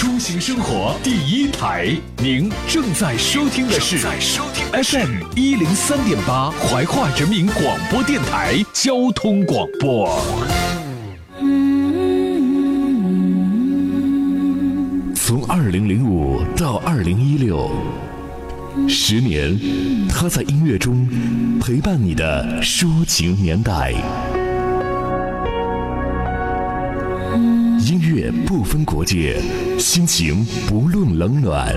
出行生活第一台。您正在收听的是 FM 一零三点八怀化人民广播电台交通广播。从二零零五到二零一六，十年，他在音乐中陪伴你的抒情年代。音乐不分国界，心情不论冷暖。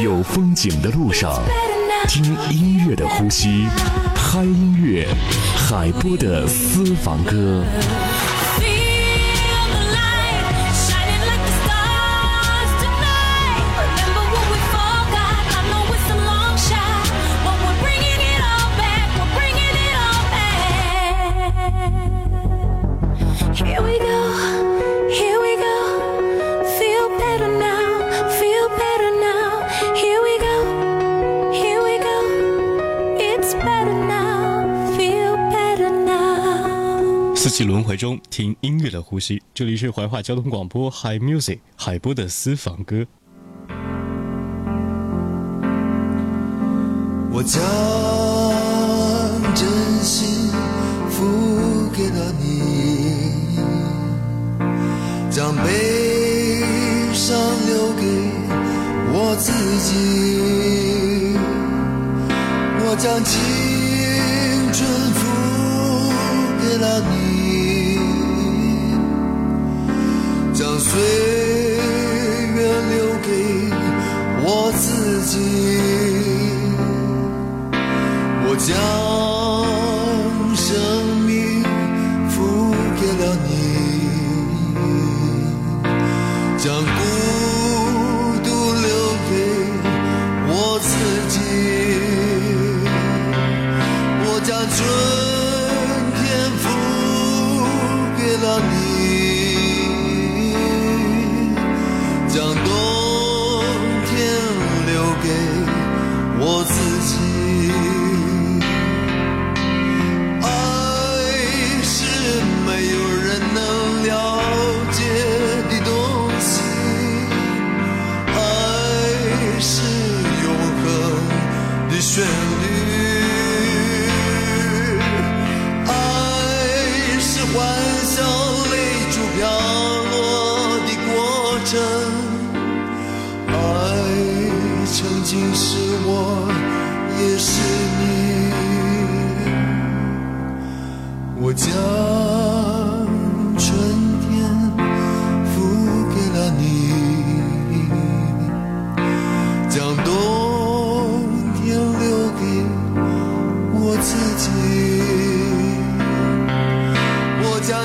有风景的路上，听音乐的呼吸，嗨音乐，海波的私房歌。四季轮回中听音乐的呼吸，这里是怀化交通广播 Hi Music 海波的私房歌。我将真心付给了你，将悲伤留给我自己，我将青春付给了你。岁月留给我自己，我将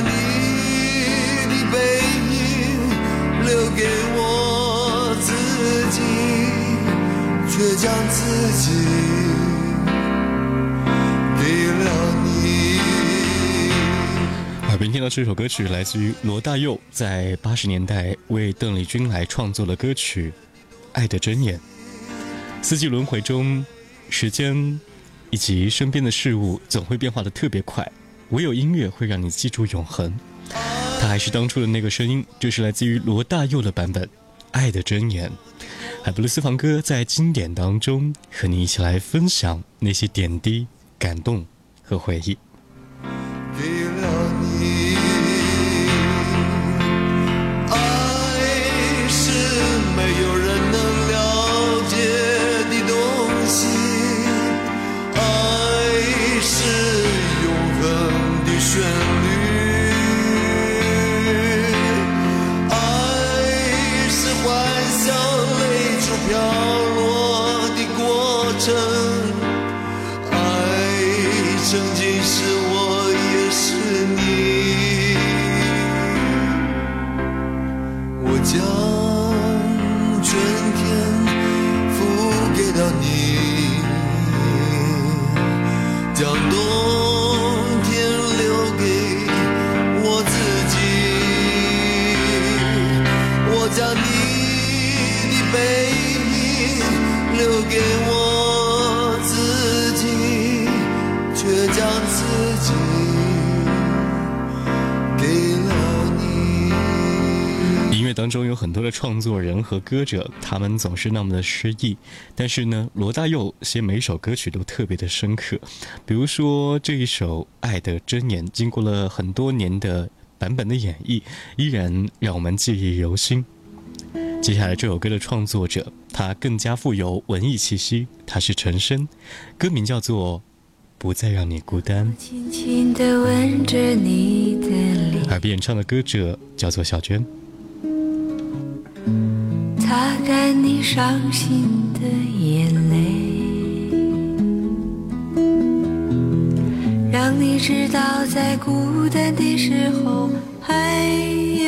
你的背影留给我自己，却将自己给了你。耳边听到这首歌曲来自于罗大佑在八十年代为邓丽君来创作的歌曲《爱的箴言》。四季轮回中，时间以及身边的事物总会变化的特别快，唯有音乐会让你记住永恒。它还是当初的那个声音，这是来自于罗大佑的版本《爱的箴言》。海布鲁斯房歌在经典当中和你一起来分享那些点滴、感动和回忆。春天付给了你。叫冬当中有很多的创作人和歌者，他们总是那么的诗意，但是呢，罗大佑写每首歌曲都特别的深刻。比如说这一首《爱的箴言》，经过了很多年的版本的演绎，依然让我们记忆犹新。接下来这首歌的创作者，他更加富有文艺气息，他是陈升，歌名叫做《不再让你孤单》，轻轻地吻着你的脸，而演唱的歌者叫做小娟。擦干你伤心的眼泪，让你知道在孤单的时候还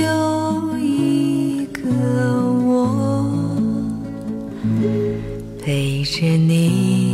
有一个我陪着你，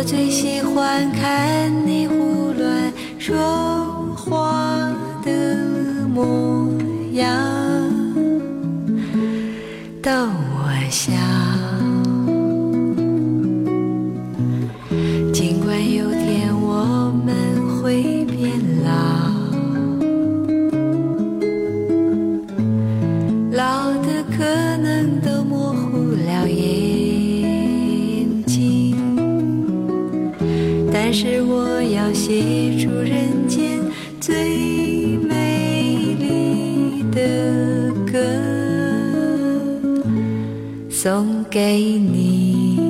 我最喜欢看你胡乱说话的模样，送给你。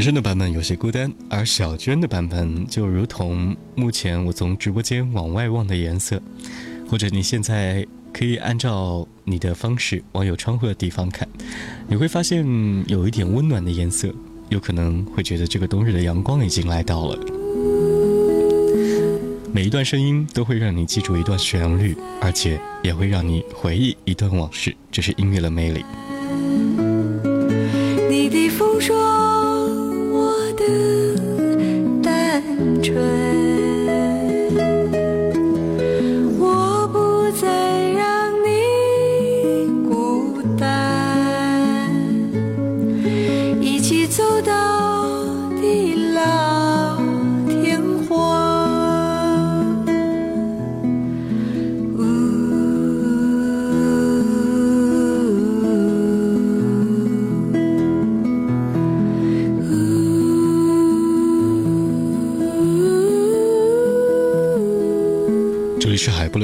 陈升的版本有些孤单，而小娟的版本就如同目前我从直播间往外望的颜色，或者你现在可以按照你的方式往有窗户的地方看，你会发现有一点温暖的颜色，有可能会觉得这个冬日的阳光已经来到了。每一段声音都会让你记住一段旋律，而且也会让你回忆一段往事，这是音乐的魅力。你的风霜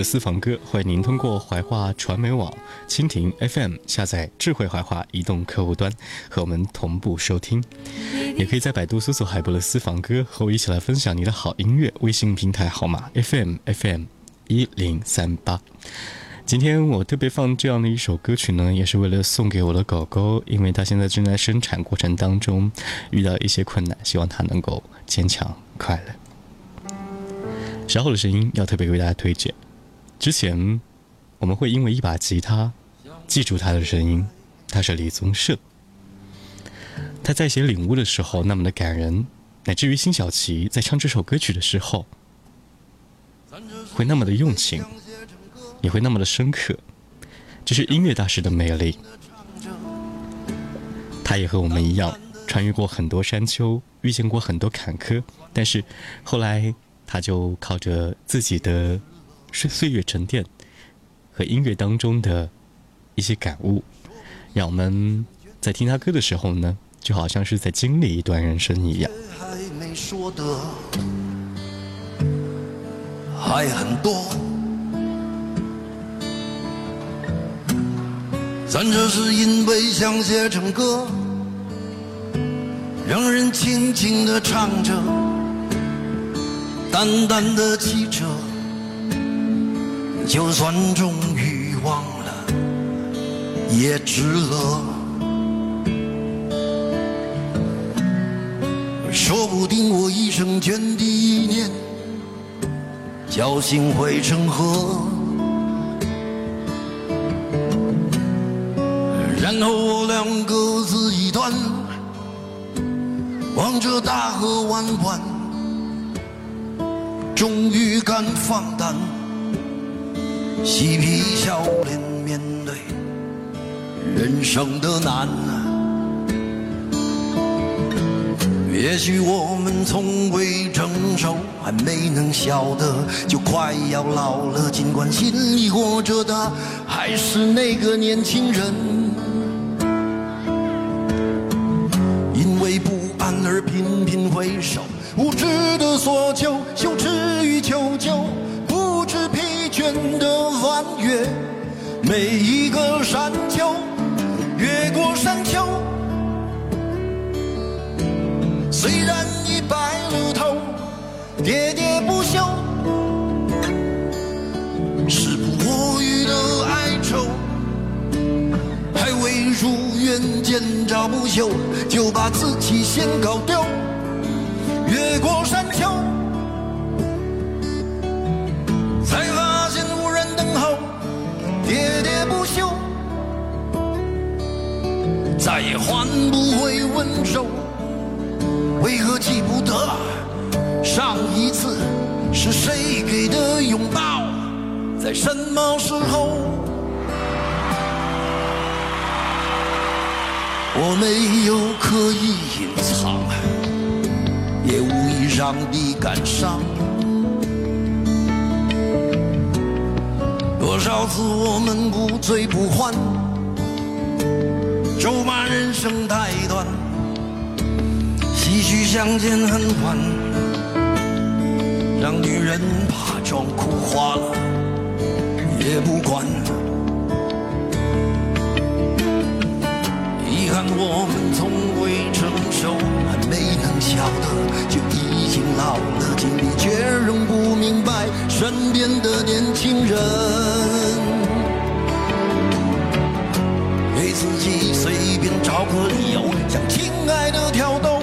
私房歌，欢迎您通过怀化传媒网、蜻蜓 FM 下载智慧怀化移动客户端和我们同步收听，也可以在百度搜索海波的私房歌，和我一起来分享你的好音乐。微信平台号码 FM FM 一零三八。今天我特别放这样的一首歌曲呢，也是为了送给我的狗狗，因为它现在正在生产过程当中，遇到一些困难，希望它能够坚强快乐。稍后的声音要特别为大家推荐。之前我们会因为一把吉他记住他的声音，他是李宗盛。他在写《领悟》的时候那么的感人，乃至于辛晓琪在唱这首歌曲的时候，会那么的用情。也会那么的深刻，这是音乐大师的魅力。他也和我们一样，穿越过很多山丘，遇见过很多坎坷，但是后来他就靠着自己的是岁月沉淀和音乐当中的一些感悟，让我们在听他歌的时候呢，就好像是在经历一段人生一样。还没说的还很多。咱这是因为想写成歌，让人轻轻地唱着，淡淡的记着，就算终于忘了，也值了。说不定我一生涓滴一念，侥幸汇成河。然后我俩各自一端，望着大河弯弯，终于敢放胆，嬉皮笑脸面对人生的难。也许我们从未成熟，还没能晓得，就快要老了。尽管心里活着的还是那个年轻人。因为不安而频频回首，无知的索求，羞耻每一个山丘，越过山丘。虽然已白了头，喋喋不休，时不我予的哀愁。还未如愿见着不朽，就把自己先搞丢。越过山丘，喋喋不休，再也换不回温柔。为何记不得上一次是谁给的拥抱，在什么时候？我没有刻意隐藏，也无意让你感伤。多少次我们不醉不欢，咒骂人生太短，唏嘘相见恨晚，让女人把妆哭花了也不管。我们从未成熟，还没能晓得，就已经老了。经历却仍不明白身边的年轻人，给自己随便找个理由，向亲爱的挑逗，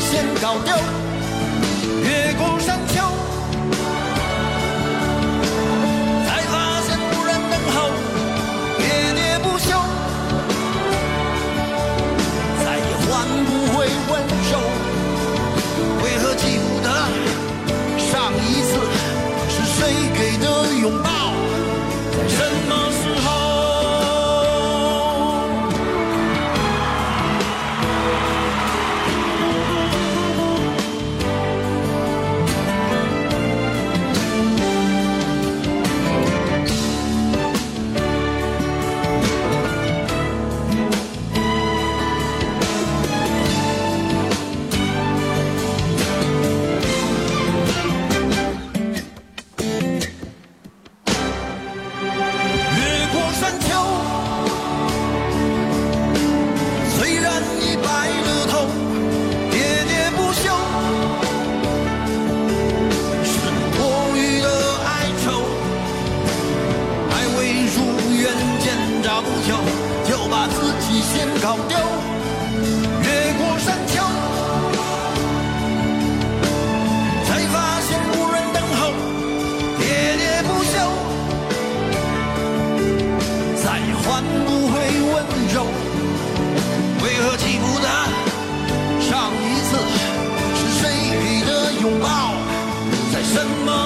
先搞掉。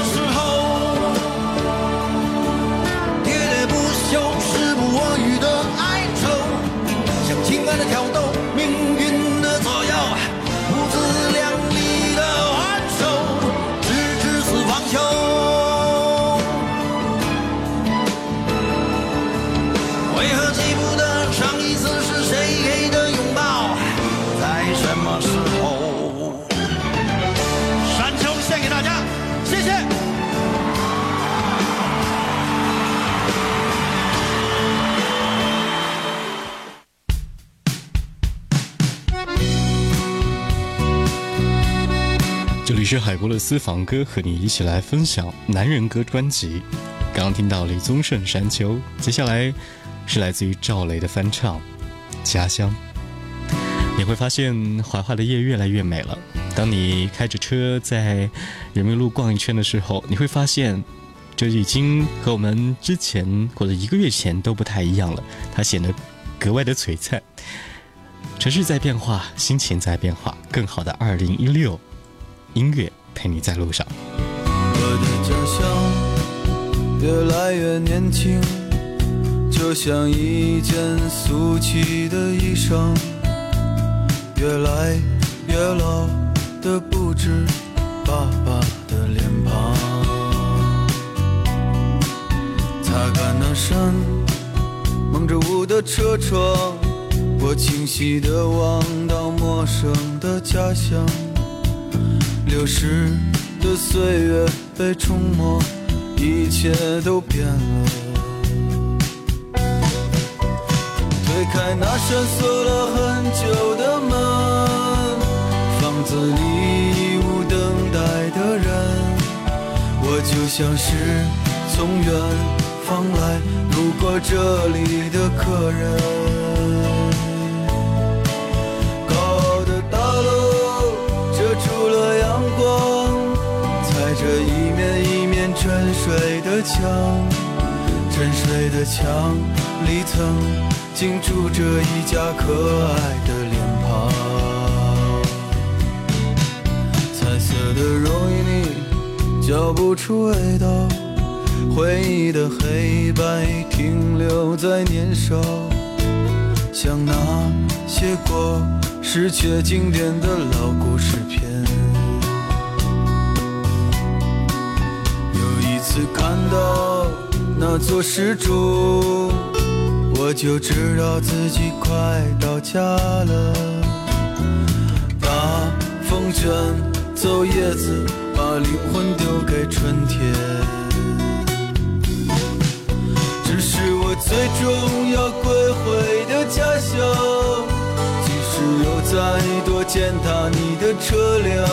什这里是海波的私房歌，和你一起来分享男人歌专辑。刚刚听到李宗盛《山丘》，接下来是来自于赵雷的翻唱《家乡》。你会发现怀化的夜越来越美了。当你开着车在人民路逛一圈的时候，你会发现，这已经和我们之前或者一个月前都不太一样了。它显得格外的璀璨。城市在变化，心情在变化，更好的二零一六。音乐陪你在路上。我的家乡越来越年轻，就像一件俗气的衣裳，越来越老的不止爸爸的脸庞。擦干那扇蒙着雾的车窗，我清晰地望到陌生的家乡。流逝的岁月被冲没，一切都变了。推开那扇锁了很久的门，房子里已无等待的人，我就像是从远方来路过这里的客人。沉睡的墙，沉睡的墙里曾经住着一家可爱的脸庞。彩色的容易腻，嚼不出味道，回忆的黑白停留在年少。像那些过时却经典的老故事片。次看到那座石柱，我就知道自己快到家了。大风卷走叶子，把灵魂丢给春天。这是我最终要归回的家乡。即使有再多践踏你的车辆，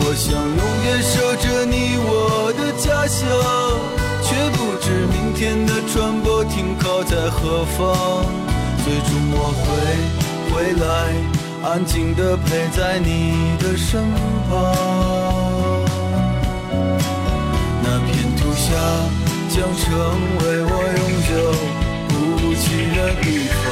我想永远守着你我家乡，却不知明天的船舶停靠在何方。最终我会回来，安静地陪在你的身旁。那片土下将成为我永久不弃的地方。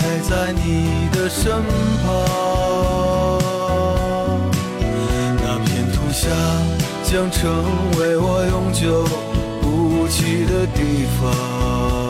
陪在你的身旁。那片土下将成为我永久不弃的地方。